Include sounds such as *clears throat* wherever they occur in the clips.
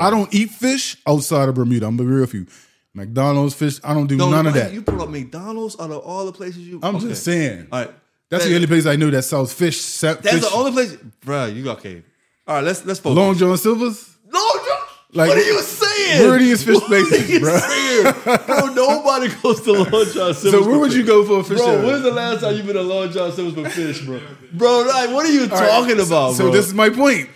I don't eat fish outside of Bermuda. I'm gonna be real with you. McDonald's fish. I don't do No, none of that. You put up McDonald's out of all the places you. I'm okay. just saying. All right, That's That- the only place I knew that sells fish. se- That's fish. the only place, bro. You got okay. All right, let's let's focus. Long John Silver's. Long John. Like, what are you saying? where are these fish What places, bro? saying? Bro, nobody goes to Long John Silver's. So where would you go for a fish? Bro, when's the last time you been to Long John Silver's for fish, bro? Bro, like, what are you All right, talking so- about, So bro? this is my point.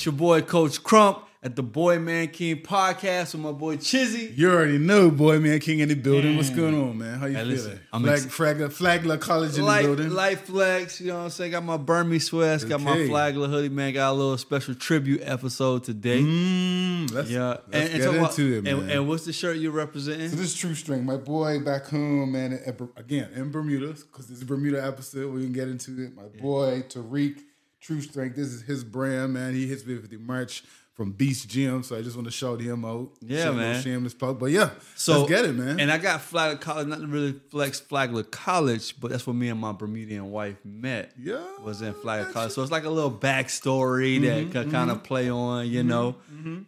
It's your boy Coach Crump at the Boy Man King podcast with my boy Chizzy. You already know, boy, man, King in the building. What's going on, man? How you Hey, feeling? I'm Flag, ex- Flagler, Flagler College in Light, the building. light flex, you know what I'm saying? Got my Burmese sweats, got my Flagler hoodie, man. Got a little special tribute episode today. Mm, let's, Yeah, let's get talk about- into it, man. and, and what's the shirt you're so representing? this is True Strength, my boy back home, man. Again, in Bermuda, because this is a Bermuda episode. We can get into it. My boy Tariq, True Strength. This is his brand, man. He hits me with the merch from Beast Gym, so I just want to shout him out. Yeah, Shameless- man. Shameless plug, but yeah, So let's get it, man. And I got Flagler College, not really flex Flagler College, but that's where me and my Bermudian wife met. Yeah, was in Flagler College. So it's like a little backstory Mm-hmm, that can kind of play on, you know.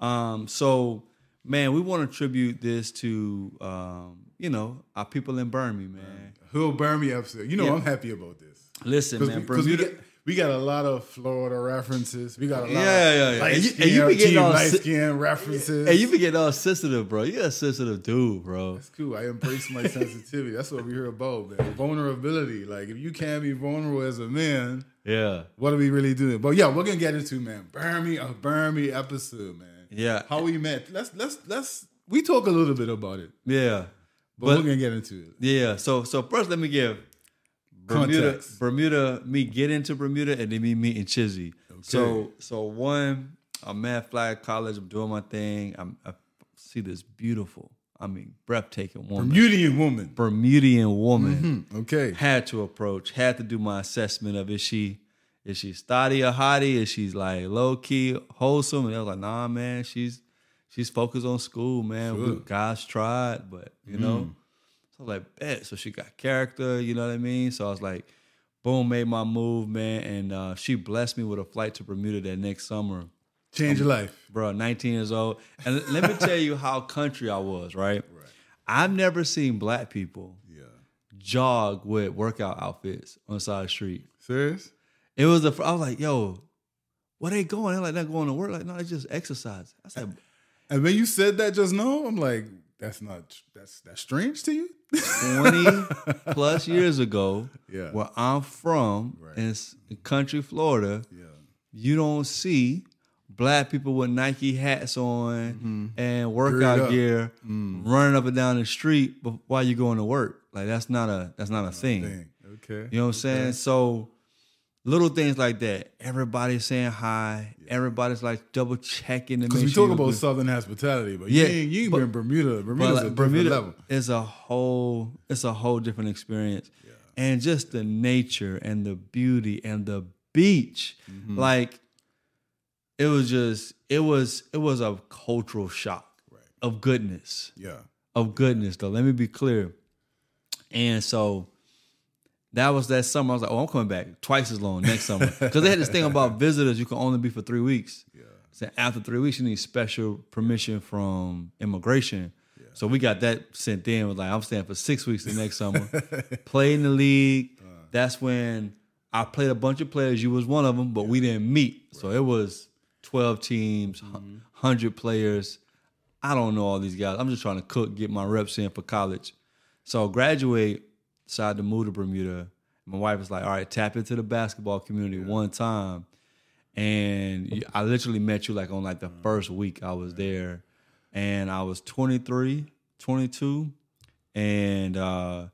Um, so man, we want to tribute this to um, you know our people in Burmy, man. Who'll burn me episode? You know, Yeah. I'm happy about this. Listen, man, we, Bermuda. get, we got a lot of Florida references. We got a lot Yeah, of yeah, yeah. light And you- skin, and you be getting all light si- skin references. Hey, you be getting all sensitive, bro. You're a sensitive dude, bro. It's cool. I embrace my sensitivity. That's what we hear about, man. Vulnerability. Like if you can't be vulnerable as a man, Yeah, what are we really doing? But yeah, we're gonna get into man. Burn me, a burn me episode, man. yeah, How we met. Let's let's let's we talk a little bit about it, yeah, but, But- we're gonna get into it. yeah. So, so first, let me give Bermuda, Context. Bermuda, me get into Bermuda, and then me meeting Chizzy. So, so one, I'm at Flag College. I'm doing my thing. I'm, I see this beautiful, I mean, breathtaking woman, Bermudian woman. Bermudian woman. Mm-hmm. Okay. Had to approach, had to do my assessment of is she, is she study or hottie? Is she like low key, wholesome? And I was like, nah, man, she's she's focused on school, man. Sure. Tried, but you know. Mm. I was like, bet. So she got character, you know what I mean? So I was like, boom, made my move, man. And uh, she blessed me with a flight to Bermuda that next summer. Change your life. Bro, 19 years old. And let me tell you how country I was, *laughs* right? I've never seen black people Yeah. jog with workout outfits on the side of the street. Serious? It was the I was like, yo, where they going? They're like, they're going to work. Like, no, they just exercise. I said, And when you said that just now, I'm like, that's not that's that's strange to you. 20 *laughs* plus years ago, Yeah. where I'm from Right. in in country Florida, Yeah. you don't see black people with Nike hats on and workout gear Mm. running up and down the street while you're going to work. Like that's not a that's not a thing. Dang. Okay. You know what I'm saying? So little things like that. Everybody's saying hi. Everybody's like double checking to Because we talk about good. Southern hospitality, but Yeah, you ain't, you ain't but- been Bermuda. Bermuda's like, a Bermuda level. is a whole it's a whole different experience. And just the nature and the beauty and the beach. Mm-hmm. Like it was just it was it was a cultural shock right. of goodness. Yeah. Of goodness though. Let me be clear. And so that was that summer. I was like, oh, I'm coming back twice as long next summer. *laughs* Because they had this thing about visitors, you can only be for three weeks. Yeah. So after three weeks, you need special permission from immigration. Yeah. So we got that sent in. Was like, I'm staying for six weeks the next summer. *laughs* Played in the league. Uh. That's when I played a bunch of players. You was one of them, but we didn't meet. So it was 12 teams, 100 mm-hmm. players. I don't know all these guys. I'm just trying to cook, get my reps in for college. So graduate, decided to move to Bermuda. My wife was like, all right, tap into the basketball community one time. And I literally met you like on like the first week I was there. And I was 23, 22. And uh,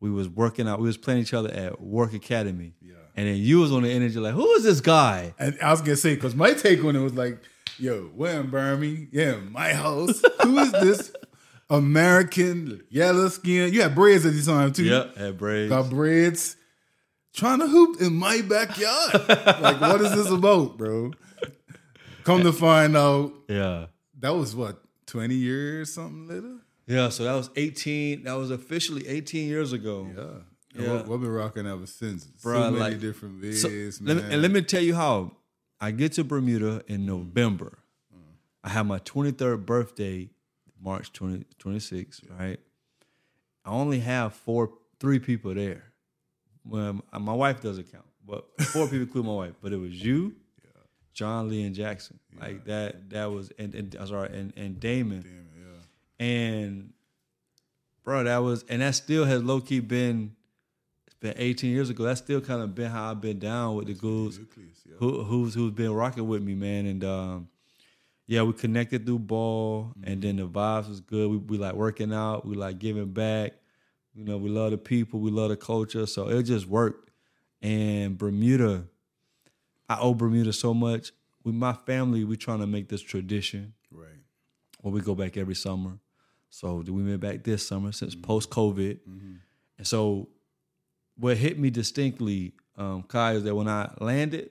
we was working out. We was playing each other at Warwick Academy. Yeah. And then you was on the energy like, who is this guy? And I was gonna say, because my take on it was like, yo, we're in Birmingham, yeah, my house. Who is this American, yellow skin. You had braids at the time too. Yep, had braids. Got braids. Trying to hoop in my backyard. *laughs* like, what is this about, bro? Come to find out, Yeah. that was what, 20 years, something later? Yeah, so that was 18. That was officially 18 years ago. Yeah. Yeah. What been rocking ever since? so many like- different ways, So, man. let me, and let me tell you how I get to Bermuda in mm. November. Mm. I have my 23rd birthday, March 20, 26, right? I only have four, three people there. Well, my wife doesn't count, but four people include my wife. But it was you, John Lee, and Jackson. Like that. That was and, and I'm sorry, and and Damon. Damn it, yeah. And bro, that was and that still has low key been it's been 18 years ago. That's still kind of been how I've been down with the ghouls. Yeah. Who who's who's been rocking with me, man. And um yeah, we connected through ball and then the mm-hmm. vibes was good. We we like working out, we like giving back. You know, we love the people, we love the culture. So it just worked. And Bermuda, I owe Bermuda so much. With my family, we trying to make this tradition Right. where we go back every summer. So do we went back this summer since mm-hmm. post COVID. Mm-hmm. And so what hit me distinctly, um, Kai, is that when I landed,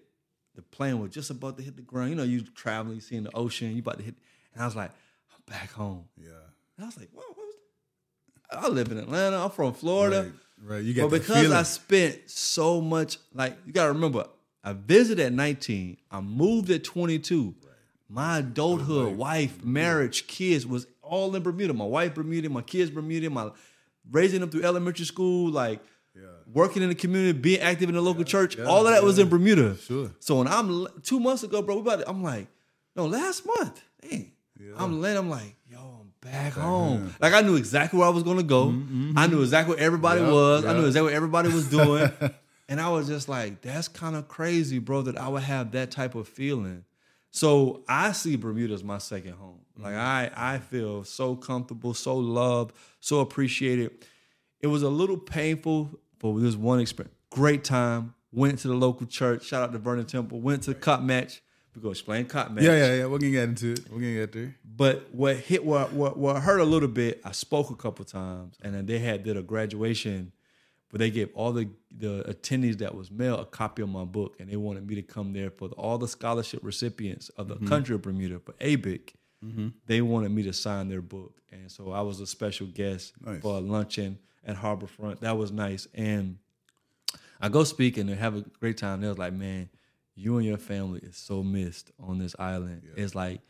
the plane was just about to hit the ground. You know, you traveling, you seeing the ocean, you about to hit, and I was like, I'm back home. Yeah. And I was like, wow, what was that? I live in Atlanta. I'm from Florida. Right. Right. You got But because I spent so much, like you gotta remember, I visited at 19, I moved at 22. My adulthood, wife, marriage, kids was all in Bermuda. My wife Bermuda, my kids Bermuda, my raising them through elementary school, like working in the community, being active in the local church, all of that was in Bermuda. Sure. So when I'm two months ago, bro, we about to, I'm like, no, last month, dang. I'm laying, I'm like, yo, I'm back home. Like I knew exactly where I was gonna go. Mm-hmm, I mm-hmm. knew exactly where everybody was. I knew exactly what everybody was doing. *laughs* and I was just like, that's kind of crazy, bro, that I would have that type of feeling. So I see Bermuda as my second home. Like mm-hmm. I I feel so comfortable, so loved, so appreciated. It was a little painful for this one experience. Great time. Went to the local church. Shout out to Vernon Temple. Went to the Cup Match. We go explain Cup Match. Yeah, yeah, yeah. We're gonna get into it. We're gonna get there. But what hit what what what hurt a little bit, I spoke a couple times and then they had did a graduation where they gave all the the attendees that was male a copy of my book and they wanted me to come there for all the scholarship recipients of the mm-hmm. country of Bermuda for ABIC. Mm-hmm. They wanted me to sign their book. And so I was a special guest Nice. for a luncheon at Harborfront. That was nice. And I go speak and have a great time. They was like, man, you and your family is so missed on this island. It's like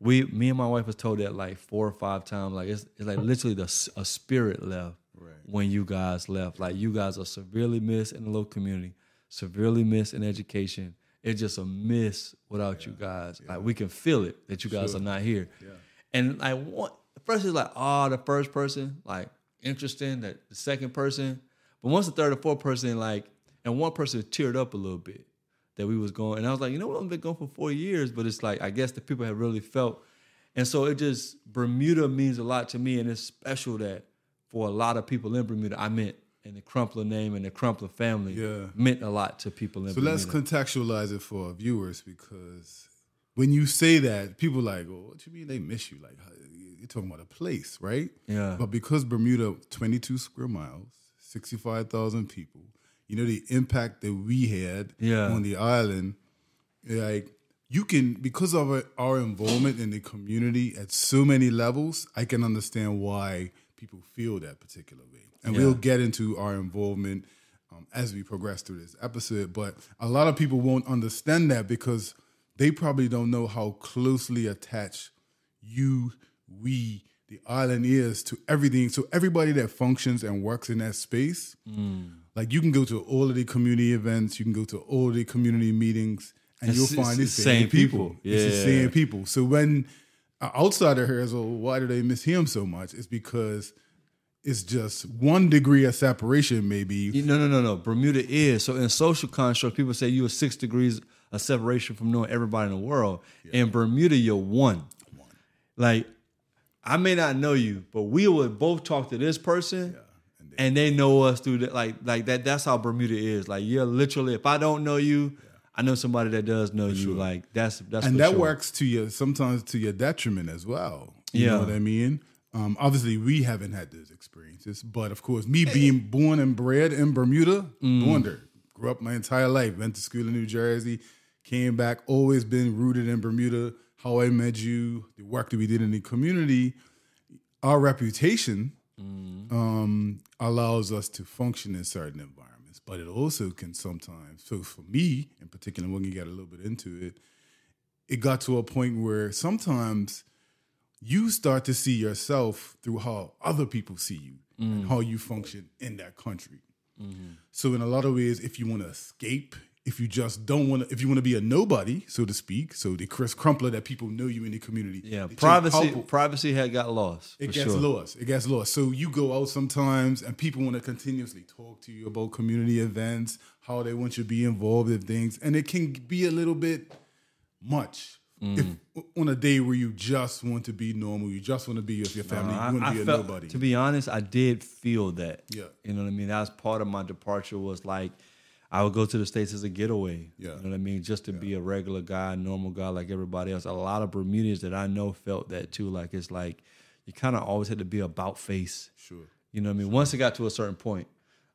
we, me and my wife was told that like four or five times. Like it's, it's like literally the a spirit left Right. when you guys left. Like you guys are severely missed in the local community, severely missed in education. It's just a miss without you guys. Like we can feel it that you guys are not here. And like one, first is like, oh, the first person, like interesting. That the second person, but once the third or fourth person, like, and one person teared up a little bit that we was going, and I was like, you know what, I've been going for four years, but it's like I guess the people have really felt, and so it just Bermuda means a lot to me, and it's special that for a lot of people in Bermuda, I meant. And the Crumpler name and the Crumpler family Yeah. meant a lot to people in Bermuda. So Bermuda. let's contextualize it for our viewers because when you say that, people like, oh, what you mean they miss you? Like, you're talking about a place, right? Yeah. But because Bermuda, 22 square miles, 65,000 people, you know, the impact that we had Yeah. on the island, like, you can, because of our- our involvement in the community at so many levels, I can understand why people feel that particular way. And Yeah. we'll get into our involvement um, as we progress through this episode. But a lot of people won't understand that because they probably don't know how closely attached you, we, the island is to everything. So everybody that functions and works in that space, mm. like you can go to all of the community events, you can go to all the community meetings, and It's- you'll find the it's the same, same people. people. It's the Yeah. same people. So when an outsider hears, "Oh, why do they miss him so much?" It's because it's just one degree of separation, maybe. No, no, no, no. Bermuda is so in social construct. People say you are six degrees of separation from knowing everybody in the world. In Bermuda, you're one. one. Like I may not know you, but we would both talk to this person, and, they, know us through that. Like, like that. That's how Bermuda is. Like you're literally. If I don't know you, I know somebody that does know you. Like that's that's and for that sure. works to your sometimes to your detriment as well. You Yeah. know what I mean? Um, obviously, we haven't had those experiences, but of course, me being born and bred in Bermuda, born there, grew up my entire life, went to school in New Jersey, came back, always been rooted in Bermuda. How I met you, the work that we did in the community, our reputation mm-hmm. um, allows us to function in certain environments, but it also can sometimes. So for me, in particular, when you get a little bit into it, it got to a point where sometimes you start to see yourself through how other people see you and mm. how you function in that country. Mm-hmm. So in a lot of ways, if you want to escape, if you just don't want to, if you want to be a nobody, so to speak, so the Chris Crumpler that people know you in the community, Yeah, privacy privacy had got lost. it gets sure. lost. It gets lost. So you go out sometimes, and people want to continuously talk to you about community events, how they want you to be involved in things, and it can be a little bit much. Mm. If on a day where you just want to be normal, you just want to be with your family, I, you want to be a felt, nobody. to be honest, I did feel that. Yeah. You know what I mean? That was part of my departure was like I would go to the States as a getaway. Yeah. You know what I mean? Just to be a regular guy, normal guy like everybody else. A lot of Bermudians that I know felt that too. Like it's like you kind of always had to be about face. sure. You know what I mean? Once it got to a certain point.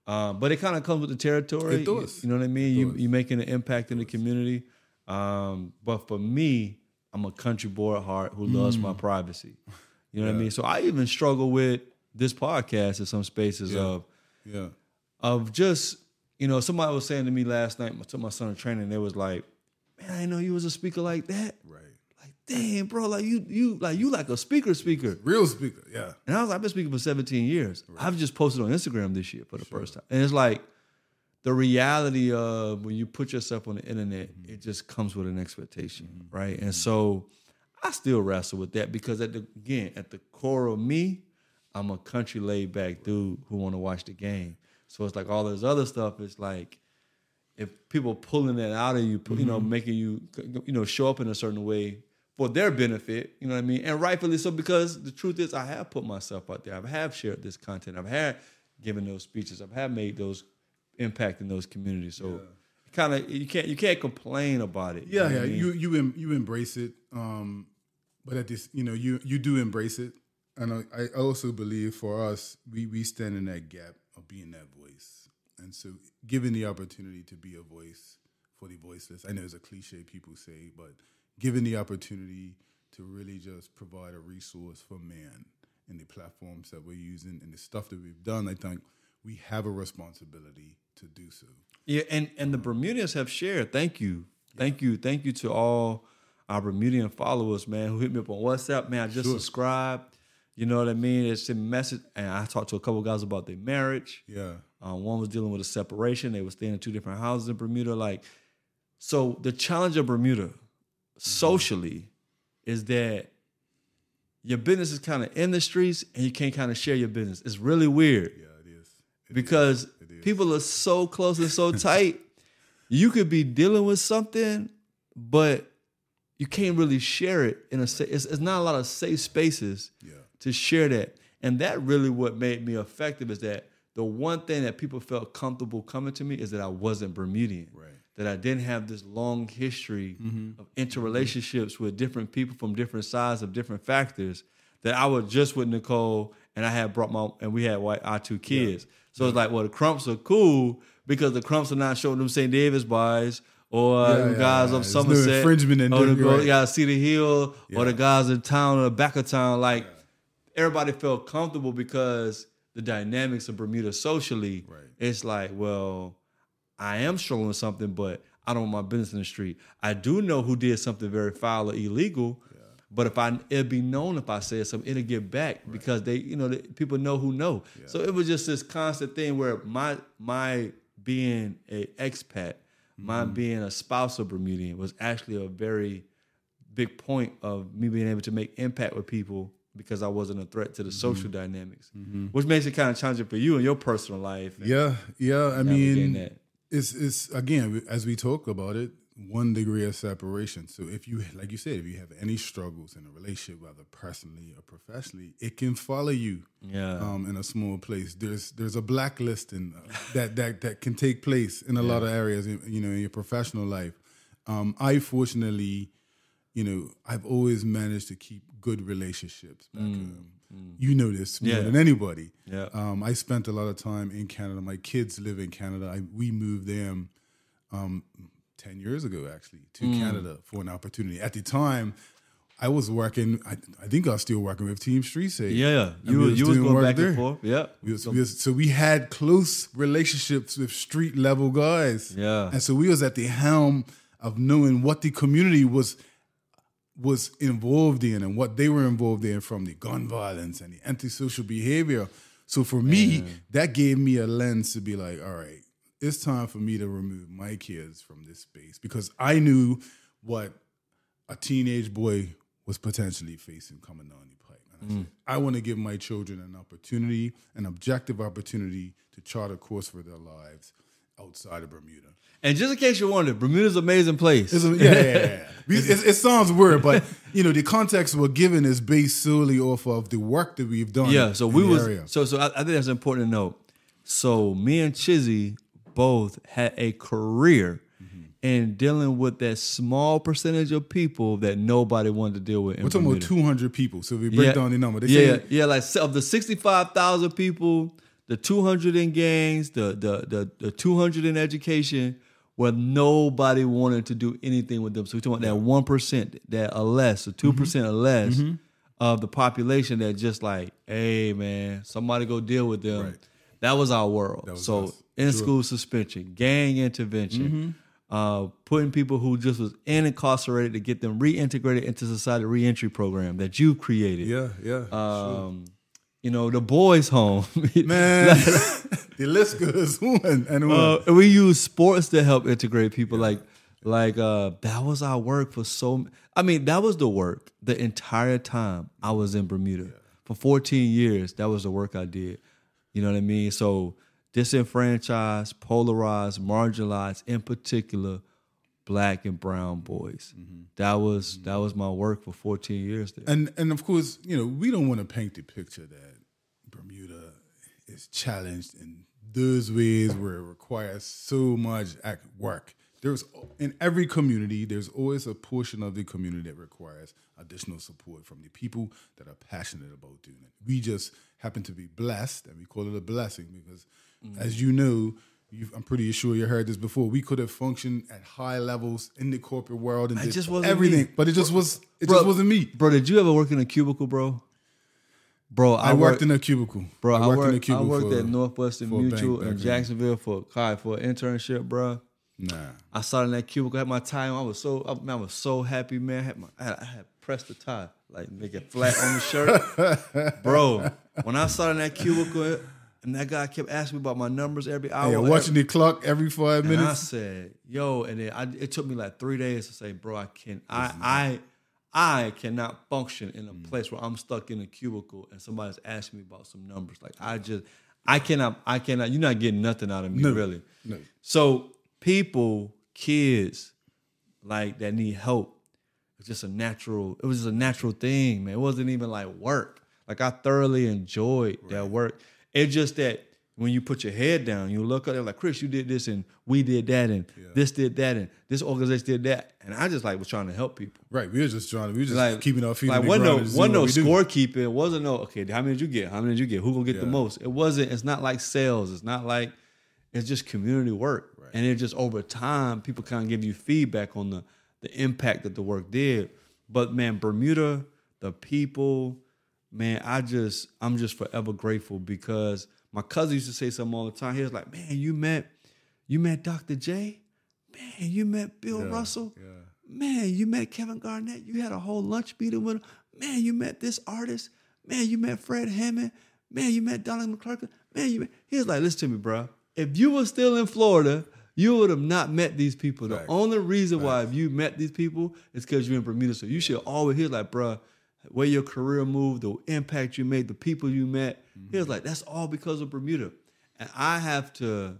Um, but it kind of comes with the territory. It does. You know what I mean? You you making an impact in the community. Um, but for me, I'm a country boy at heart who loves Mm. my privacy. You know what I mean? So I even struggle with this podcast in some spaces of Yeah. of just you know somebody was saying to me last night. I took my son to training. They was like, "Man, I didn't know you was a speaker like that." Right. Like, damn, bro, like you you like you like a speaker speaker. Real speaker. Yeah. And I was like, I've been speaking for 17 years. I've just posted on Instagram this year for the first time. And it's like the reality of when you put yourself on the internet, mm-hmm. it just comes with an expectation, mm-hmm. right? And mm-hmm. so I still wrestle with that because at the again, at the core of me, I'm a country laid back dude who want to watch the game. So it's like all this other stuff is like if people pulling that out of you, you know, making you, you know, show up in a certain way for their benefit, you know what I mean? And rightfully so, because the truth is, I have put myself out there. I have shared this content. I've had given those speeches. I've had made those impact in those communities. So kind of you can't you can't complain about it. Yeah, know yeah. I mean? You you em, you embrace it, um, but at this, you know, you you do embrace it, and I, I also believe for us, we we stand in that gap of being that voice, and so given the opportunity to be a voice for the voiceless. I know it's a cliche people say, but given the opportunity to really just provide a resource for man in the platforms that we're using and the stuff that we've done, I think we have a responsibility to do so. Yeah, and and the Bermudians have shared. Thank you, thank you, thank you to all our Bermudian followers, man, who hit me up on WhatsApp. Man, I just subscribed. You know what I mean? It's a message, and I talked to a couple guys about their marriage. Yeah, Uh, one was dealing with a separation. They were staying in two different houses in Bermuda. Like, so the challenge of Bermuda socially is that your business is kind of in the streets and you can't kind of share your business. It's really weird yeah, it is. It because people are so close and so *laughs* tight. You could be dealing with something, but you can't really share it in a. It's, it's not a lot of safe spaces Yeah. To share that, and that really what made me effective is that the one thing that people felt comfortable coming to me is that I wasn't Bermudian, Right. that I didn't have this long history mm-hmm. of interrelationships with different people from different sides of different factors. That I was just with Nicole, and I had brought my and we had white our two kids. So it's like, well, the Crumps are cool because the Crumps are not showing them St. David's boys or Yeah, the yeah, guys yeah. of Somerset infringement in or the right. guys Cedar Hill or the guys in town or the back of town. Like everybody felt comfortable because the dynamics of Bermuda socially, Right. it's like, well, I am struggling with something, but I don't want my business in the street. I do know who did something very foul or illegal, but if I it'd be known if I said something, it'll get back because they, you know, the, people know who know. So it was just this constant thing where my my being a expat, my Mm-hmm. being a spouse of Bermudian was actually a very big point of me being able to make impact with people because I wasn't a threat to the social Mm-hmm. dynamics, which makes it kind of challenging for you in your personal life. Yeah, yeah. I mean, that. it's it's again as we talk about it, one degree of separation. So if you, like you said, if you have any struggles in a relationship, whether personally or professionally, it can follow you. Yeah. Um, in a small place, there's there's a blacklisting uh, that that that can take place in a lot of areas. You know, in your professional life. Um, I fortunately, you know, I've always managed to keep good relationships back home. you know this more Yeah. than anybody. Yeah. Um, I spent a lot of time in Canada. My kids live in Canada. I, we moved them um, ten years ago, actually, to Mm. Canada for an opportunity. At the time, I was working. I, I think I was still working with Team Street. Yeah, And you we you was going back there. and forth. Yeah, We was, we was, so we had close relationships with street level guys. Yeah. And so we was at the helm of knowing what the community was was involved in and what they were involved in from the gun violence and the antisocial behavior. So for me, that gave me a lens to be like, all right, it's time for me to remove my kids from this space because I knew what a teenage boy was potentially facing coming down the pipe. I, said, mm. I want to give my children an opportunity, an objective opportunity to chart a course for their lives outside of Bermuda. and just in case you're wondering, Bermuda's an amazing place. It's a- yeah, yeah, yeah, yeah. It, it sounds weird, but you know the context we're given is based solely off of the work that we've done. Yeah, so in we was area. so so I, I think that's important to note. So me and Chizzy both had a career Mm-hmm. in dealing with that small percentage of people that nobody wanted to deal with. In We're talking about 200 people. So if we break Yeah. down the number, they yeah, say yeah, like of the sixty-five thousand people, the two hundred in gangs, the the the the two hundred in education, where nobody wanted to do anything with them. So we're talking about that one percent, that or less, or Mm-hmm. 2 percent or less of the population that just like, hey man, somebody go deal with them. Right. That was our world. was so us. in school suspension, gang intervention. Mm-hmm. Uh, putting people who just was in incarcerated to get them reintegrated into society reentry program that you created yeah, yeah, um, you know, the boys' home. *laughs* man, *laughs* the list goes *laughs* on and on. uh, and we use sports to help integrate people. Like, like uh, that was our work for so. I mean, that was the work the entire time I was in Bermuda for 14 years. That was the work I did. You know what I mean? So disenfranchised, polarized, marginalized, in particular, black and brown boys. Mm-hmm. That was mm-hmm. that was my work for 14 years there. and and of course, you know, we don't want to paint the picture that Bermuda is challenged in those ways where it requires so much work. There's in every community, there's always a portion of the community that requires additional support from the people that are passionate about doing it. We just happen to be blessed, and we call it a blessing because, mm. as you know, I'm pretty sure you heard this before. We could have functioned at high levels in the corporate world and just everything, me. but it just was it Bro- just wasn't me. Bro, did you ever work in a cubicle, bro? Bro, I, worked in a cubicle. bro. I worked, in a I cubicle. worked for- at Northwestern bank Mutual in. Jacksonville for Kai for an internship, bro. Nah. I started in that cubicle, had my tie on. I was so, I, man, I was so happy, man. I had, my, I had, I had pressed the tie, like make it flat on the shirt, *laughs* bro. When I started in that cubicle, and that guy kept asking me about my numbers every hour. Yeah, watching the clock every five And I said, "Yo," and then I, it took me like three days to say, "Bro, I can not I I I cannot function in a Mm. place where I'm stuck in a cubicle and somebody's asking me about some numbers. Like I just I cannot I cannot. You're not getting nothing out of me, No. really. No. So people, kids, like that need help. It's just a natural. It was just a natural thing, man. It wasn't even like work. Like I thoroughly enjoyed that work. It's just that when you put your head down, you look up there like Chris, you did this and we did that and this did that and this organization did that, and I just like was trying to help people. Right. We were just trying to, we were just Like keeping our feet like wasn't no wasn't no what we do. scorekeeping. It wasn't no okay. How many did you get? How many did you get? Who gonna get the most? It wasn't. It's not like sales. It's not like it's just community work. And it just over time, people kind of give you feedback on the the impact that the work did. But man, Bermuda, the people, man, I just I'm just forever grateful because my cousin used to say something all the time. He was like, "Man, you met you met Dr. J, man, you met Bill Russell, man, you met Kevin Garnett. You had a whole lunch meeting with him. Man, you met this artist. Man, you met Fred Hammond. Man, you met Donald McClurkin. Man, you met. He was like, listen to me, bro. If you were still in Florida, you would have not met these people. The Facts. only reason why you met these people is because you're in Bermuda. So you should always hear like, bro, where your career moved, the impact you made, the people you met. He was mm-hmm. like, that's all because of Bermuda. And I have to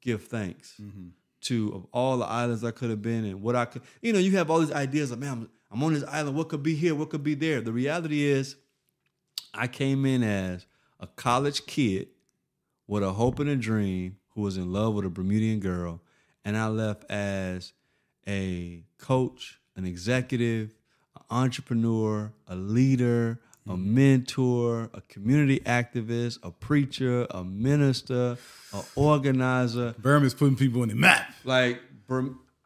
give thanks mm-hmm. to of all the islands I could have been and what I could. You know, you have all these ideas of man, I'm, I'm on this island. What could be here? What could be there? The reality is, I came in as a college kid with a hope and a dream who was in love with a Bermudian girl, and I left as a coach, an executive, entrepreneur, a leader, a mm. mentor, a community activist, a preacher, a minister, an organizer. Berm is putting people on the map. Like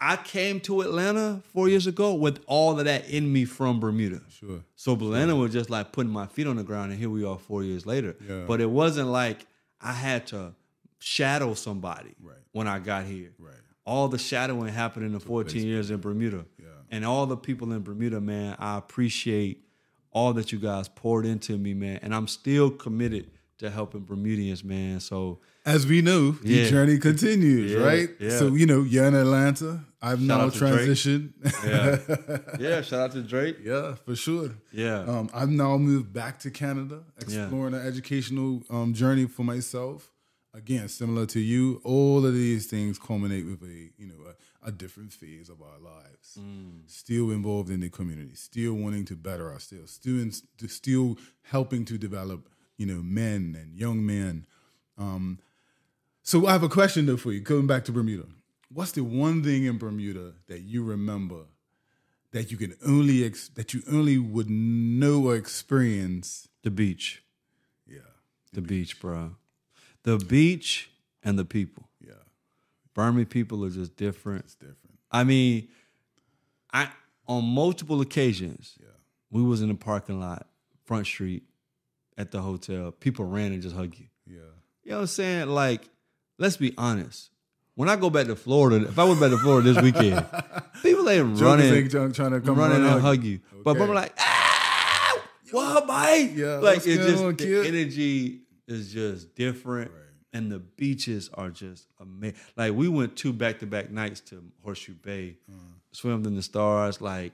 I came to Atlanta four years ago with all of that in me from Bermuda. Sure. So Atlanta was just like putting my feet on the ground, and here we are four years later. Yeah. But it wasn't like I had to shadow somebody Right. when I got here. Right. All the shadowing happened in the 14 years in Bermuda. Yeah. And all the people in Bermuda, man, I appreciate all that you guys poured into me, man. And I'm still committed to helping Bermudians, man. So As we know, the journey continues, Yeah, right? yeah. So you know, you're in Atlanta. I've now out to Drake. transitioned. yeah. yeah, shout out to Drake. *laughs* yeah, for sure. Yeah. Um, I've now moved back to Canada, exploring an educational um, journey for myself. Again, similar to you, all of these things culminate with a you know a, different phase of our lives. Still involved in the community, still wanting to better ourselves, still in, still helping to develop you know men and young men. Um, so I have a question though for you. Going back to Bermuda, what's the one thing in Bermuda that you remember that you can only ex- that you only would know or experience? The beach. Yeah, The beach, bro. The beach and the people. yeah, Burmese people are just different. it's different. I mean, I on multiple occasions, Yeah, we was in the parking lot, front street, at the hotel. People ran and just hug you. yeah, You know what I'm saying? Like, let's be honest. When I go back to Florida, if I went back to Florida this weekend, *laughs* people ain't Jokers running, ain't trying, to come running run and hug you. But I'm like, ah, what, mate? Yeah, like it's just on, the energy is just different, Right. And the beaches are just amazing. Like we went two back to back nights to Horseshoe Bay, Uh-huh. swimmed in the stars, like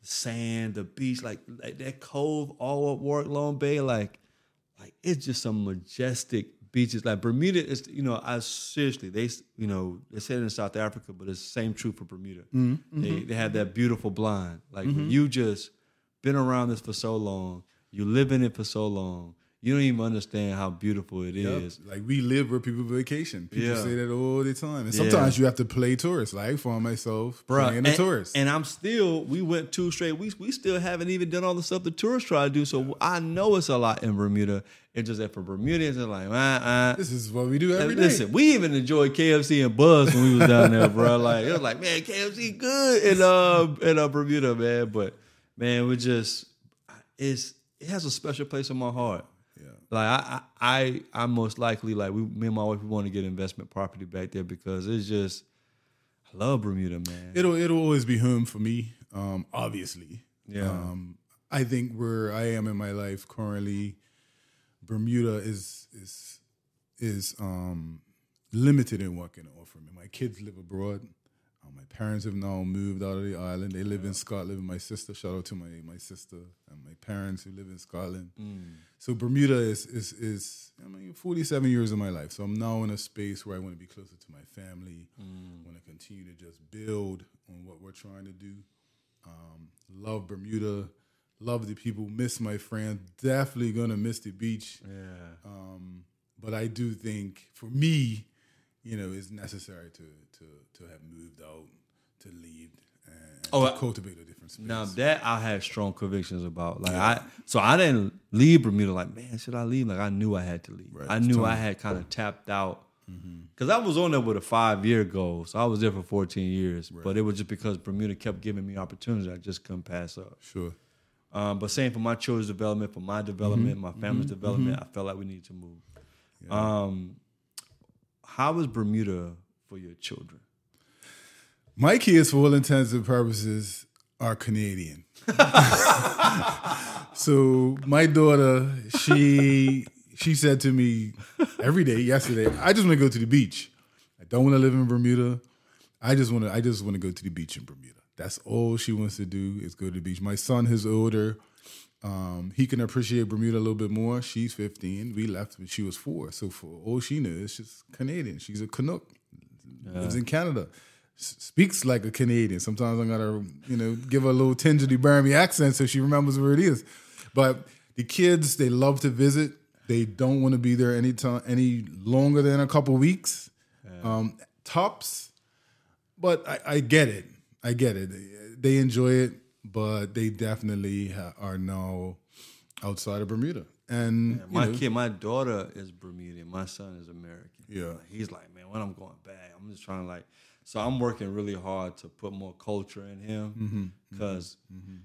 the sand, the beach, like, like that cove, all up Warwick Long Bay, like like it's just some majestic beaches. Like Bermuda is, you know, I seriously, they, you know, they said it in South Africa, but it's the same true for Bermuda. Mm-hmm. They they have that beautiful blind. Like when you just been around this for so long, you live in it for so long, you don't even understand how beautiful it is. Yep. Like we live where people vacation. People Yeah. say that all the time, and Yeah. sometimes you have to play tourist. Like for myself, Bruh, playing and, a tourist. and I'm still, we went two straight weeks. We still haven't even done all the stuff the tourists try to do. So I know it's a lot in Bermuda. It's just that for Bermudians, it's like, uh, uh, this is what we do every day. Listen, we even enjoyed KFC and Buzz when we was down there, bro. *laughs* Like it was like, man, KFC good in uh in uh, Bermuda, man. But man, we just it's it has a special place in my heart. Like I I I I'm most likely like we me and my wife we want to get investment property back there because it's just I love Bermuda, man. It'll it'll always be home for me. Um, obviously. Yeah. Um, I think where I am in my life currently, Bermuda is is is um limited in what can offer me. My kids live abroad. Parents have now moved out of the island. They live in Scotland. My sister, shout out to my my sister and my parents who live in Scotland. So Bermuda is is is I mean 47 years of my life. So I'm now in a space where I want to be closer to my family. want to continue to just build on what we're trying to do. Um, love Bermuda. Love the people. Miss my friends. Definitely gonna miss the beach. yeah. Um, but I do think for me, you know, it's necessary to to to have moved out, to leave, and Oh, to I- cultivate a different space. Now that I had strong convictions about, like I, so I didn't leave Bermuda. Like, man, should I leave? Like, I knew I had to leave. Right, I knew. I had kind of tapped out because I was on there with a five year goal. So I was there for 14 years, but it was just because Bermuda kept giving me opportunities I just couldn't pass up. sure. Um, but same for my children's development, for my development, my family's development, I felt like we needed to move. Um, how is Bermuda for your children? My kids, for all intents and purposes, are Canadian. *laughs* so my daughter, she she said to me every day yesterday, I just want to go to the beach. I don't want to live in Bermuda. I just want to I just want to go to the beach in Bermuda. That's all she wants to do is go to the beach. My son is older. Um, he can appreciate Bermuda a little bit more. She's 15. We left when she was four. So for all she knows, she's Canadian. She's a Canuck. Lives in Canada. S- speaks like a Canadian. Sometimes I gotta, you know, give her a little tinge of the Burmese accent so she remembers where it is. But the kids, they love to visit. They don't want to be there any time any longer than a couple weeks. Um, tops. But I, I get it. I get it. They enjoy it, but they definitely ha- are now outside of Bermuda. And My know, kid, my daughter is Bermudian. My son is American. Yeah. He's like, man, when I'm going back, I'm just trying to like. So I'm working really hard to put more culture in him Mm-hmm. because,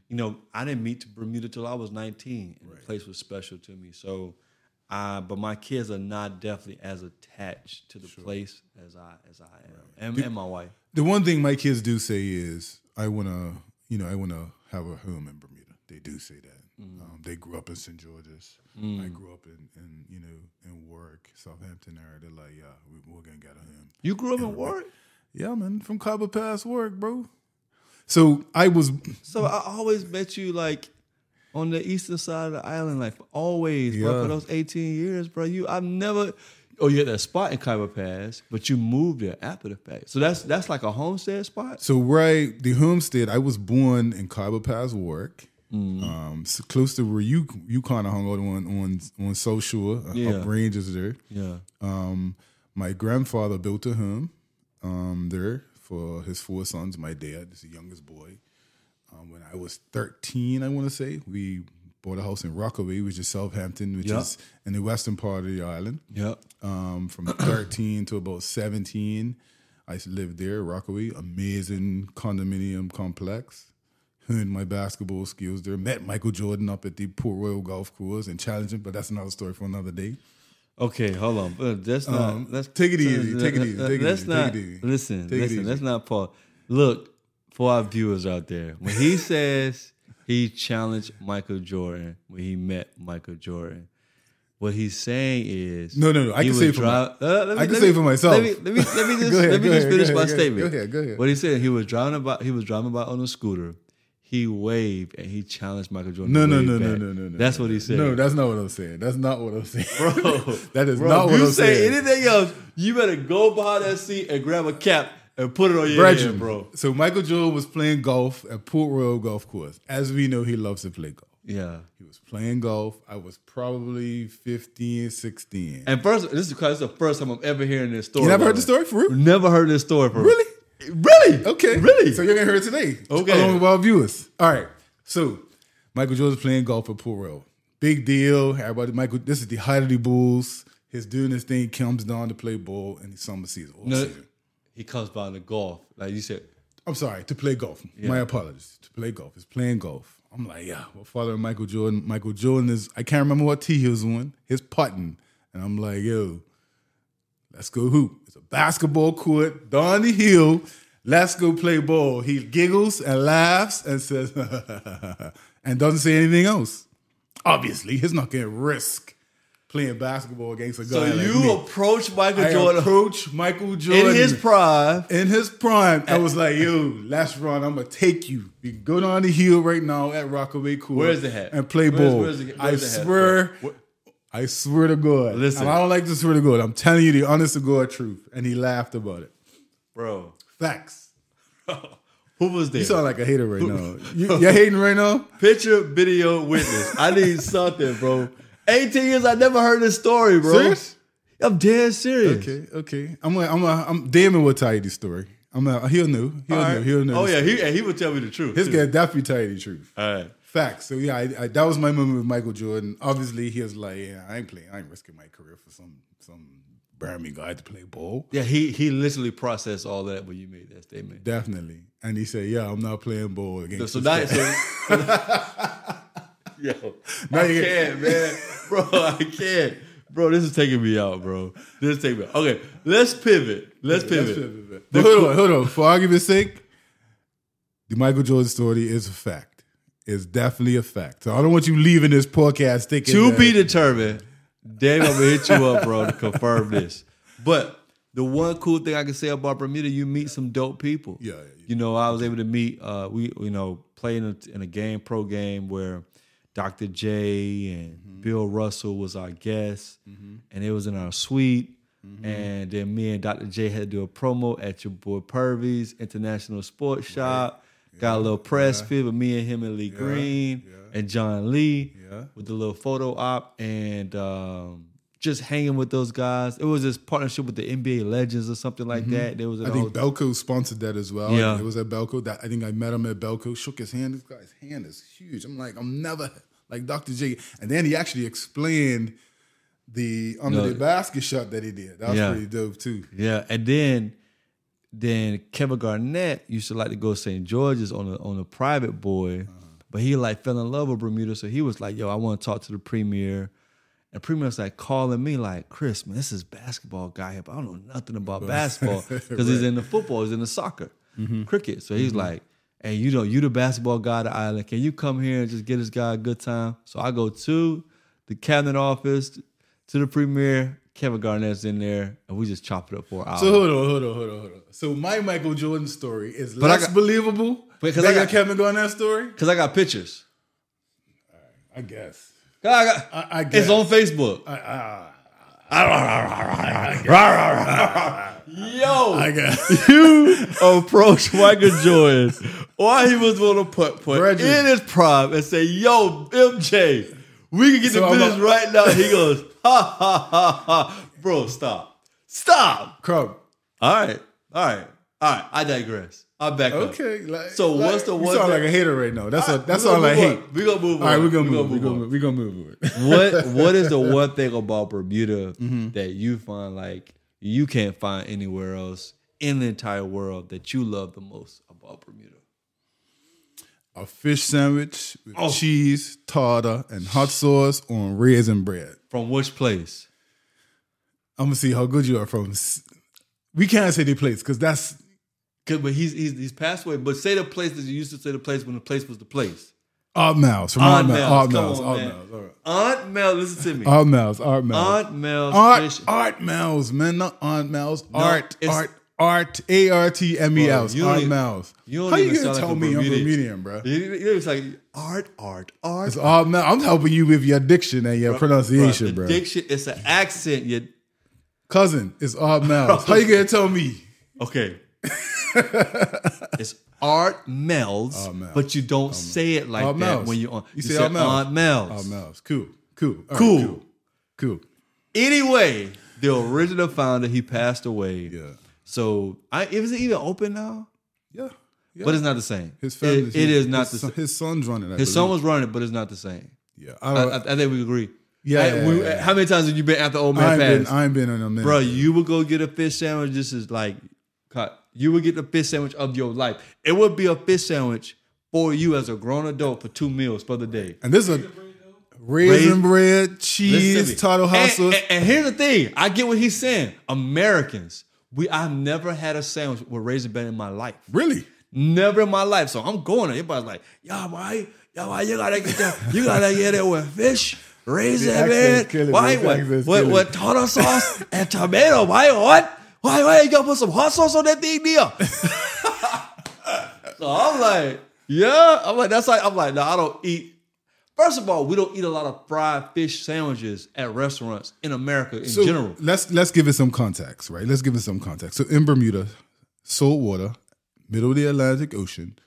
you know, I didn't meet to Bermuda till I was 19, and the place was special to me. So, I but my kids are not definitely as attached to the place as I as I am, and, and my wife. the one thing my kids do say is, I want to, you know, I want to have a home in Bermuda. They do say that. Um, they grew up in St. George's. I grew up in, in, you know, in Warwick, Southampton area. They're like, yeah, we, we're going to get a home. You grew up in Warwick, Yeah, man, from Khyber Pass, Warwick, bro. So I was, so I always met you like on the eastern side of the island, like always, bro. Yeah. For those 18 years, bro, you I've never. Oh, you had that spot in Khyber Pass, but you moved there after the fact. So that's that's like a homestead spot. so right, the homestead, I was born in Khyber Pass, Warwick. Um, so close to where you you kind of hung out on on on Shore, uh, Yeah. up ranges there. Yeah. Um, my grandfather built a home um, there for his four sons. My dad is the youngest boy. Um, when I was 13, I want to say, we bought a house in Rockaway, which is Southampton, which Yeah. is in the western part of the island. Yep. Um, from *clears throat* 13 to about 17, I lived there, Rockaway, amazing condominium complex. Honed my basketball skills there. Met Michael Jordan up at the Port Royal Golf Course and challenged him, but that's another story for another day. Okay, hold on. But that's not. Um, let's take it uh, easy, uh, take it easy, take it easy, not. take it easy. Listen, Take it listen. easy. Let's not pause. Look for our viewers out there. When he *laughs* says he challenged Michael Jordan when he met Michael Jordan, what he's saying is No, no, no. I can say it for drive- my- uh, I can say for myself. Let me let me let me *laughs* just ahead, let me just ahead, finish go my ahead, statement. ahead, go ahead, go ahead. What he said, he was driving about he was driving about on a scooter. He waved and he challenged Michael Jordan. No, no, no, no, back. no, no, no. That's what he said. No, that's not what I'm saying. That's not what I'm saying. Bro, *laughs* that is Bro, not what you I'm saying. You say anything else, you better go behind that seat and grab a cap and put it on your Brethren, head, bro. So Michael Jordan was playing golf at Port Royal Golf Course. As we know, he loves to play golf. Yeah. He was playing golf. I was probably 15, 16. And first, this is because it's the first time I'm ever hearing this story. you never heard the story for real? Never heard this story for Really? Really? Okay. Really? So you're gonna hear it today. Okay. Along with our viewers. All right. So Michael Jordan's playing golf at Port Royal. Big deal. Everybody, Michael, this is the height of the Bulls. He's doing this thing, comes down to play ball in the summer season. No, season. He comes by in the golf. Like you said, I'm sorry, to play golf. My apologies. To play golf. He's playing golf. I'm like, yeah, well, father Michael Jordan. Michael Jordan is, I can't remember what tee he was on. His putting. And I'm like, yo, let's go hoop. It's a basketball court down the hill. Let's go play ball. He giggles and laughs and says, *laughs* and doesn't say anything else. Obviously, he's not going to risk playing basketball against a guy so like you me. approach Michael I Jordan approach Michael Jordan in his prime. in his prime, I was like, yo, let's run. I'm gonna take you. We can go down the hill right now at Rockaway Court. Where's the hat? And play ball. where's the- I where's the swear, I swear to God. Listen. And I don't like to swear to God. I'm telling you the honest to God truth. And he laughed about it. Bro, Facts. *laughs* who was there? You sound like a hater right now. You, you're hating right now? *laughs* Picture, video, witness. I need *laughs* something, bro. 18 years, I never heard this story, bro. Serious? I'm dead serious. Okay, okay. I'm gonna, I'm gonna, I'm Damon will tell you the story. I'm gonna, he'll know. He'll All know. right. He'll know. Oh yeah, story. he and he would tell me the truth. His guy definitely tell you the truth. All right. Facts. So yeah, I, I, that was my moment with Michael Jordan. Obviously, he was like, "Yeah, I ain't playing. I ain't risking my career for some some Grammy guy to play ball." Yeah, he he literally processed all that when you made that statement. Definitely. And he said, "Yeah, I'm not playing ball against." So so, *laughs* yo, Now I you can't, man, *laughs* bro, I can't, bro. This is taking me out, bro. This is taking me. Out. Okay, let's pivot. Let's pivot. Let's pivot. But hold on, hold on. For argument's sake, the Michael Jordan story is a fact. It's definitely a fact. So I don't want you leaving this podcast thinking To that- be determined. Dave, I'm gonna hit you up, bro, to confirm this. But the one cool thing I can say about Bermuda, you meet some dope people. Yeah, yeah, yeah. You know, I was able to meet. Uh, we, you know, play in a, in a game, pro game where Dr. J and Mm-hmm. Bill Russell was our guest, and it was in our suite. Mm-hmm. And then me and Dr. J had to do a promo at your boy Purvy's International Sports Shop. Got a little press fit with me and him and Lee Green yeah. and John Lee Yeah. with the little photo op and um, just hanging with those guys. It was this partnership with the NBA legends or something like mm-hmm. that. There was a. I think Belco sponsored that as well. Yeah. It was at Belco. That I think I met him at Belco, shook his hand. This guy's hand is huge. I'm like, I'm never like Dr. J. And then he actually explained the under No. the basket shot that he did. That was Yeah. pretty dope too. Yeah, and then then Kevin Garnett used to like to go to St. George's on a on a private boy, uh-huh. but he like fell in love with Bermuda, so he was like, "Yo, I want to talk to the premier." And premier was like calling me like, "Chris, man, this is basketball guy here, but I don't know nothing about basketball *laughs* because he's in the football, he's in the soccer, mm-hmm. cricket." So he's mm-hmm. like, "Hey, you know, you the basketball guy of the island. Can you come here and just get this guy a good time?" So I go to the cabinet office to the premier. Kevin Garnett's in there, and we just chop it up for hours. So hold on, hold on, hold on, hold on. So my Michael Jordan story is But less got- believable Because I got- Kevin Garnett story. Cause I got pictures. I guess. I got, I, I guess. it's on Facebook. Yo, I guess. *laughs* you approach Michael Jordan while he was on a putt putt in his prime and say, "Yo, MJ, we can get So the business right now." He goes, "Ha ha ha ha, bro, stop, stop." Crumb. All right, all right, all right. I digress. I back up. Okay. Like, So like, what's the you one sound that- like a hater right now. That's a, that's We all gonna I move hate. on. We gonna move All right, on. we're gonna We move. We're move gonna on. move. We're gonna move. *laughs* what *laughs* what is the one thing about Bermuda *laughs* Mm-hmm. that you find like you can't find anywhere else in the entire world that you love the most about Bermuda? A fish sandwich with Oh. cheese, tartar, and hot sauce on raisin bread. From which place? I'm gonna see how good you are from. We can't say the place because that's 'Cause- but he's, he's he's passed away. But say the place that you used to say the place when the place was the place. Art Mouse from Aunt Art Mouse. Mel's, Art on, Art man. All right. Aunt Mel, listen to me. Art Mouse. Art Mouse. Aunt Mel's Art, fish. Art man, not Aunt Mouse. art, art, art, A R T M E Bro, S. you don't Art even- you How you gonna like tell a me I'm Bermudian. Bro? It's like art, art, art. It's Art Mouse. I'm helping you with your diction and your pronunciation, the bro. diction, it's an accent. You Cousin, it's Art Mouse. *laughs* How you gonna tell me? Okay. *laughs* *laughs* it's Art Mel's, Art Mel's. but you don't say it like Art that Mel's. when you're on. You say Art Mel's. Aunt Mel's. Art. Cool. Cool. Right, Cool. cool. Cool. Anyway, the original founder he passed away. Yeah. So I is it even open now? Yeah. yeah. But it's not the same. his family. It- it is not his, the same. his son's running. I His son was running, but it's not the same. Yeah. I, I, I, I think we agree. Yeah, I- yeah, we- yeah. How many times have you been after old I man ain't been. I ain't been in a minute. Bro, you would go get a fish sandwich. This is like, cut. You would get the fish sandwich of your life. It would be a fish sandwich for you as a grown adult for two meals for the day. and this is a raisin bread, cheese, tartar hot and, sauce. and- and here's the thing. I get what he's saying. Americans, we I've never had a sandwich with raisin bread in my life. Really? Never in my life. So I'm going there. Everybody's like, yo, why? Yo, why you gotta get that? You gotta get it with fish, raisin bread. Why? What? What? What? Tartar sauce and tomato. Why? What? Why? Why you gotta put some hot sauce on that thing there? *laughs* so I'm like, yeah. I'm like, that's like, I'm like, no, I don't eat. First of all, we don't eat a lot of fried fish sandwiches at restaurants in America in So general. let's let's give it some context, right? Let's give it some context. So in Bermuda, salt water, middle of the Atlantic Ocean,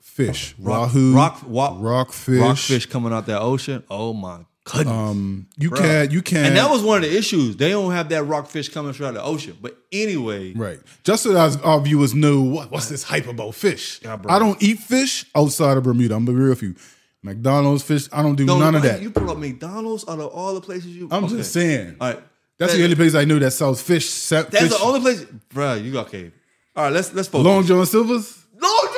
fish, wahoo, rock- wa- rockfish, Rockfish coming out that ocean. Oh my goodness. Um, you can't, you can't, And that was one of the issues. They don't have that rockfish coming straight out of the ocean. But anyway, right. Just so that our viewers know what, what's this hype about fish. Yeah, bro. I don't eat fish outside of Bermuda. I'm gonna be real with you. McDonald's fish, I don't do none of that. You pull up McDonald's out of all the places you. I'm okay. just saying. All right, That's That- the only place I know that sells fish. That's fish. the only place, Bruh, You got okay. All right, let's let's focus. Long John Silver's. Long.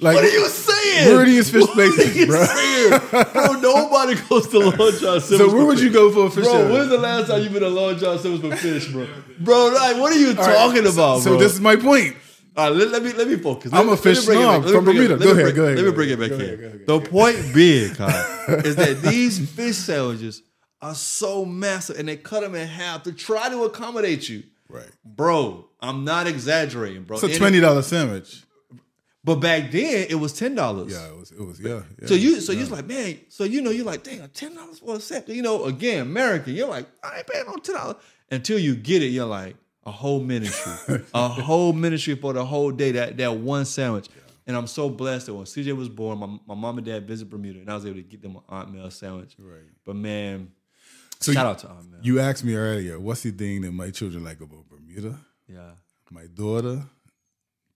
Like, what are you saying? where are these fish places, bro? saying? Bro, nobody goes to Long John Silver's. So where would you go for a fish? Bro, sandwich? when's the last time you've been to Long John Silver's for fish, bro? Bro, like, what are you All right, talking so- about, So bro? this is my point. All right, let, let me let me focus. I'm Let- a fish snob back. Let me from Bermuda. let Go ahead, bring- go ahead, Let me bring it back go here. go The point being, Kyle, *laughs* is that these fish sandwiches are so massive, and they cut them in half to try to accommodate you, Right. bro. I'm not exaggerating, bro. It's a twenty dollar sandwich. But back then it was ten dollars. Yeah, it was. It was. Yeah. yeah. So you, so you're like, man. So you know, you're like, dang, ten dollars for a set. You know, again, American. You're like, I ain't paying no ten dollars until you get it. You're like, a whole ministry, *laughs* a whole ministry for the whole day. That that one sandwich. And I'm so blessed that when CJ was born, my, my mom and dad visited Bermuda, and I was able to get them an Aunt Mel sandwich. Right. But man, So shout you- out to Aunt Mel. You asked me earlier, what's the thing that my children like about Bermuda? yeah. My daughter,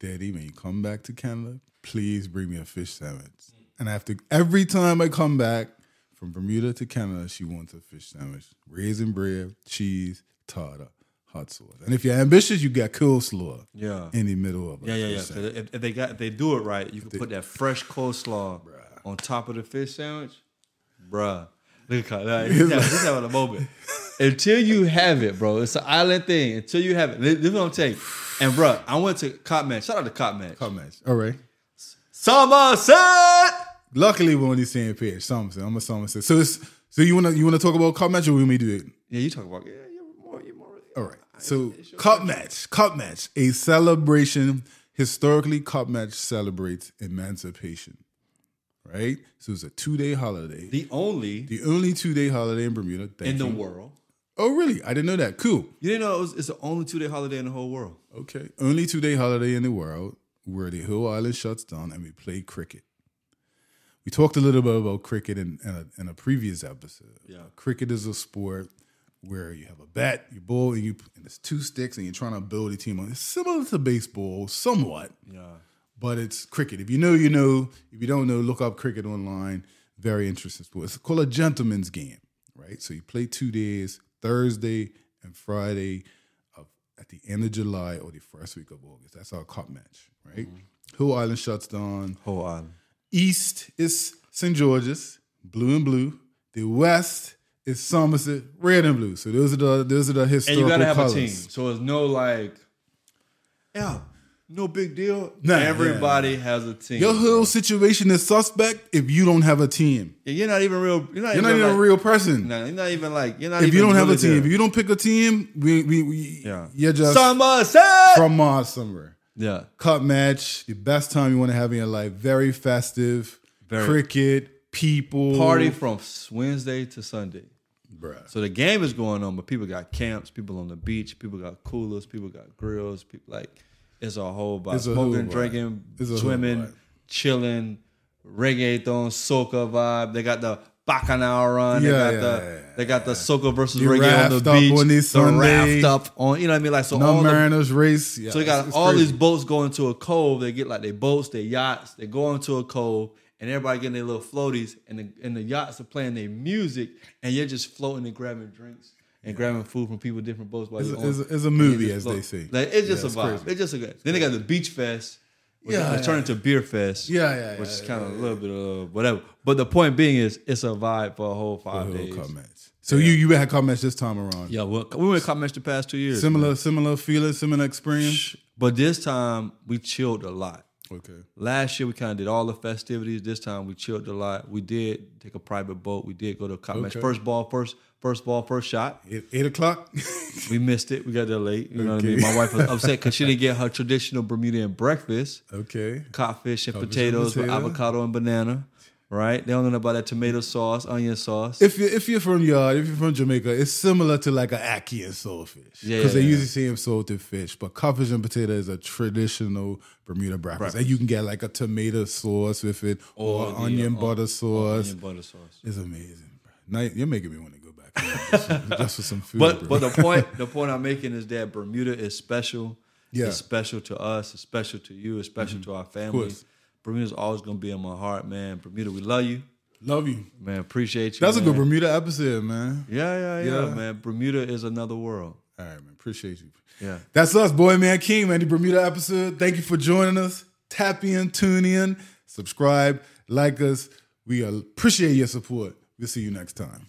Daddy, when you come back to Canada, please bring me a fish sandwich. And after every time I come back from Bermuda to Canada, she wants a fish sandwich, raisin bread, cheese, tartar, hot sauce. And if you're ambitious, you got coleslaw Yeah. in the middle of it. Yeah, yeah, yeah. 'Cause if, if they got if they do it right, you can put that fresh coleslaw on top of the fish sandwich, bruh. Look at that. *laughs* He's having a moment. Until you have it, bro, it's an island thing. Until you have it, this is what I'm saying. And bro, I went to Cup Match. Shout out to Cup Match. Hot match. All right. Somerset. Luckily, we're on the same page. Somerset. I'm a Somerset. So it's so you wanna you wanna talk about cup match or we may do it? Yeah, you talk about yeah. You're more. You're more. All right. So cup match, cup match, a celebration. Historically, cup match celebrates emancipation. Right. So it's a two day holiday. The only The only two day holiday in Bermuda. Thank in the you. world. Oh, really? I didn't know that. Cool. You didn't know it was, it's the only two day holiday in the whole world. Okay. Only two day holiday in the world where the whole island shuts down and we play cricket. We talked a little bit about cricket in, in, a, in a previous episode. Yeah. Cricket is a sport where you have a bat, you bowl, and you and it's two sticks, and you're trying to build a team on. It's similar to baseball, somewhat, Yeah. but it's cricket. If you know, you know. If you don't know, look up cricket online. Very interesting sport. It's called a gentleman's game, right? So you play two days, Thursday and Friday of at the end of July or the first week of August. That's our cup match, right? Mm-hmm. Whole island shuts down. Whole island. East is St. George's, blue and blue. The west is Somerset, red and blue. So those are the those are the historical. And you gotta have colors. a team. So it's no like, yeah, no big deal. Nah, Everybody has a team. Your whole situation is suspect if you don't have a team. Yeah, you're not even real. You're not You're even not even like, a real person. No, you're not even like. You're not. if you don't have a team, there. if you don't pick a team, we we, we yeah, you're just Somerset. from Mars somewhere. yeah, Cup match, the best time you want to have in your life. Very festive. Very. cricket, people. party from Wednesday to Sunday. Bruh. So the game is going on, but people got camps, people on the beach, people got coolers, people got grills, people like it's a whole vibe. It's a Smoking, drinking, It's a whole swimming, chilling, reggaeton, soca vibe. They got the bacchanal run. They Yeah, got yeah, the yeah, they got the soca versus You reggae on the up beach. on the Sunday. raft up on you know what I mean? Like so No all the Mariners race. Yeah, so you got all crazy. these boats going to a cove. They get like their boats, their yachts. They go into a cove, and everybody getting their little floaties, and the and the yachts are playing their music, and you're just floating and grabbing drinks and grabbing food from people different boats. While It's, you're a- it's, on- a- it's a movie, as they say. Like it's just Yeah, a vibe. crazy. It's just a good. Then they got the beach fest. Which Yeah, yeah, turning to beer fest. Yeah, yeah, Which is kind of yeah, a little bit of whatever. But the point being is, it's a vibe for a whole five days. match. So you you had match this time around. Yeah, well, we went comments the past two years. Similar similar feeling, similar experience. But this time we chilled a lot. Okay. Last year we kind of did all the festivities. This time we chilled a lot. We did take a private boat. We did go to match. Okay. First ball, first first ball, first shot. Eight, eight o'clock. We missed it. We got there late. You know what I mean? My wife was upset because she didn't get her *laughs* traditional Bermudian breakfast: okay. codfish and Codfish and potatoes with avocado and banana. Right? They don't know about that tomato sauce, onion sauce. If you if you're from yard, if you're from Jamaica, it's similar to like an ackee and saltfish. Yeah, Because they usually see them salted fish, but codfish and potato is a traditional Bermuda breakfast, Breakfast. and you can get like a tomato sauce with it or, Or onion butter sauce. onion butter sauce. It's amazing. Bro. Now you're making me want to go *laughs* just, for, some food. But bro. but the point *laughs* the point I'm making is that Bermuda is special. Yeah. Mm-hmm. It's special to us. It's special to you. It's special to our family. Bermuda's always gonna be in my heart, man. Bermuda, we love you, love you. man. Appreciate you. That's a good Bermuda episode, man. Yeah, yeah, yeah, Yeah. man. Bermuda is another world. All right, man. Appreciate you. Yeah. That's us, Boy Man King, man. The Bermuda episode. Thank you for joining us. Tap in, tune in, subscribe, like us. We appreciate your support. We'll see you next time.